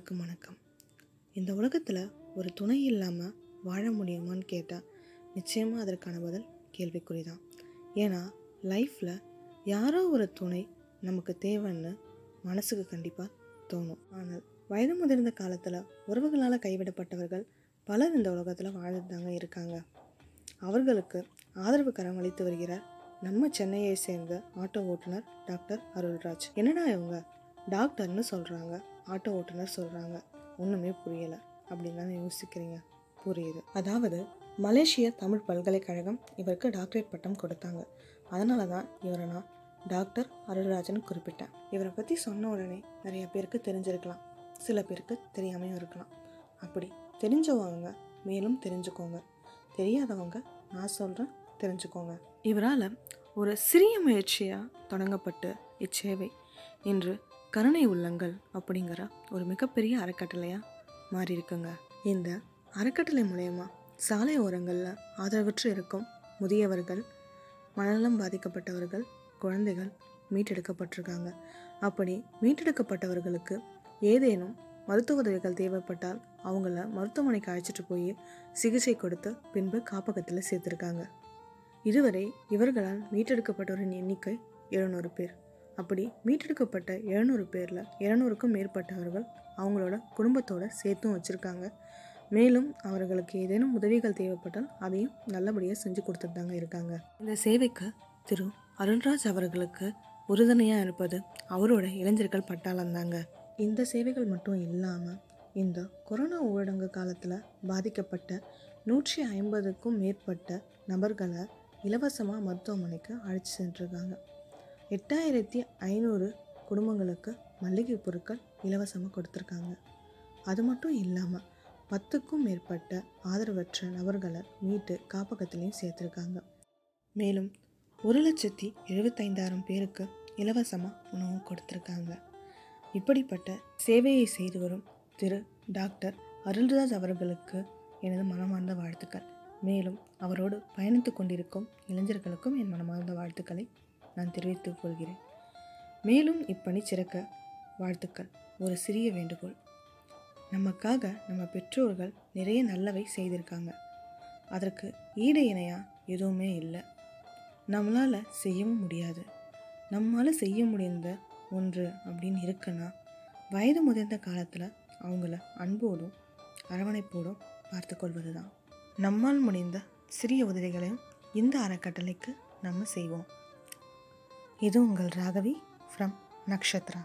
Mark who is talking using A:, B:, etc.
A: அனைவருக்கும் வணக்கம். இந்த உலகத்தில் ஒரு துணை இல்லாமல் வாழ முடியுமான்னு கேட்டால் நிச்சயமாக அதற்கான பதில் கேள்விக்குறி தான். ஏன்னா லைஃப்பில் யாரோ ஒரு துணை நமக்கு தேவைன்னு மனசுக்கு கண்டிப்பாக தோணும். ஆனால் வயது முதிர்ந்த காலத்தில் உறவுகளால் கைவிடப்பட்டவர்கள் பலர் இந்த உலகத்தில் வாழ்ந்துட்டு தாங்க இருக்காங்க. அவர்களுக்கு ஆதரவு கரம் அளித்து வருகிறார் நம்ம சென்னையை சேர்ந்த ஆட்டோ ஓட்டுநர் டாக்டர் அருள்ராஜ். என்னடா இவங்க? டாக்டர்னு சொல்கிறாங்க ஆட்டோ ஓட்டுநர் சொல்கிறாங்க ஒன்றுமே புரியலை. அப்படின்னு தான் யோசிக்கிறீங்க. புரியுது. அதாவது மலேசிய தமிழ் பல்கலைக்கழகம் இவருக்கு டாக்டரேட் பட்டம் கொடுத்தாங்க. அதனால தான் இவரை நான் டாக்டர் அருள்ராஜன் குறிப்பிட்டேன். இவரை பற்றி சொன்ன உடனே நிறைய பேருக்கு தெரிஞ்சிருக்கலாம். சில பேருக்கு தெரியாமையும் இருக்கலாம். அப்படி தெரிஞ்சவங்க மேலும் தெரிஞ்சுக்கோங்க. தெரியாதவங்க நான் சொல்கிறேன் தெரிஞ்சுக்கோங்க. இவரால் ஒரு சிறிய முயற்சியாக தொடங்கப்பட்டு இச்சேவை. இன்று கருணை உள்ளங்கள் அப்படிங்கிற ஒரு மிகப்பெரிய அறக்கட்டளையாக மாறி இருக்குங்க இந்த அறக்கட்டளை மூலயமா சாலை ஓரங்களில் ஆதரவற்று இருக்கும் முதியவர்கள் மனநலம் பாதிக்கப்பட்டவர்கள் குழந்தைகள் மீட்டெடுக்கப்பட்டிருக்காங்க. அப்படி மீட்டெடுக்கப்பட்டவர்களுக்கு ஏதேனும் மருத்துவ உதவிகள் தேவைப்பட்டால் அவங்கள மருத்துவமனைக்கு அழைச்சிட்டு போய் சிகிச்சை கொடுத்து பின்பு காப்பகத்தில் சேர்த்துருக்காங்க. இதுவரை இவர்களால் மீட்டெடுக்கப்பட்டவரின் எண்ணிக்கை எழுநூறு பேர். அப்படி மீட்டெடுக்கப்பட்ட எழுநூறு பேரில் இரநூறுக்கும் மேற்பட்டவர்கள் அவங்களோட குடும்பத்தோட சேர்த்தும் வச்சுருக்காங்க. மேலும் அவர்களுக்கு ஏதேனும் உதவிகள் தேவைப்பட்டால் அதையும் நல்லபடியாக செஞ்சு கொடுத்துட்டு தாங்க இருக்காங்க. இந்த சேவைக்கு திரு அருண்ராஜ் அவர்களுக்கு உறுதுணையாக இருப்பது அவரோட இளைஞர்கள் பட்டாளம் தாங்க. இந்த சேவைகள் மட்டும் இல்லாமல் இந்த கொரோனா ஊரடங்கு காலத்தில் பாதிக்கப்பட்ட நூற்றி ஐம்பதுக்கும் மேற்பட்ட நபர்களை இலவசமாக மருத்துவமனைக்கு அழைச்சி சென்றிருக்காங்க. எட்டாயிரத்தி ஐநூறு குடும்பங்களுக்கு மளிகை பொருட்கள் இலவசமாக கொடுத்துருக்காங்க. அது மட்டும் இல்லாமல் பத்துக்கும் மேற்பட்ட ஆதரவற்ற நபர்களை மீட்டு காப்பகத்திலையும் சேர்த்துருக்காங்க. மேலும் ஒரு லட்சத்தி எழுபத்தைந்தாயிரம் பேருக்கு இலவசமாக உணவு கொடுத்துருக்காங்க. இப்படிப்பட்ட சேவையை செய்து வரும் திரு. டாக்டர். அருள்ராஜ் அவர்களுக்கு எனது மனமார்ந்த வாழ்த்துக்கள். மேலும் அவரோடு பயணித்து கொண்டிருக்கும் இளைஞர்களுக்கும் என் மனமார்ந்த வாழ்த்துக்களை நான் தெரிவித்துக் கொள்கிறேன். மேலும் இப்பணி சிறக்க வாழ்த்துக்கள். ஒரு சிறிய வேண்டுகோள். நமக்காக நம்ம பெற்றோர்கள் நிறைய நல்லவை செய்திருக்காங்க. அதற்கு ஈடு இணையாக எதுவுமே இல்லை. நம்மளால் செய்யவும் முடியாது. நம்மளால் செய்ய முடிந்த ஒன்று அப்படின்னு இருக்குன்னா வயது முதிர்ந்த காலத்தில் அவங்கள அன்போடும் அரவணைப்போடும் பார்த்து கொள்வது தான் நம்மால் முடிந்த சிறிய உதவிகளையும் இந்த அறக்கட்டளைக்கு நம்ம செய்வோம். இது உங்கள் ராகவி ஃப்ரம் நக்ஷத்ரா.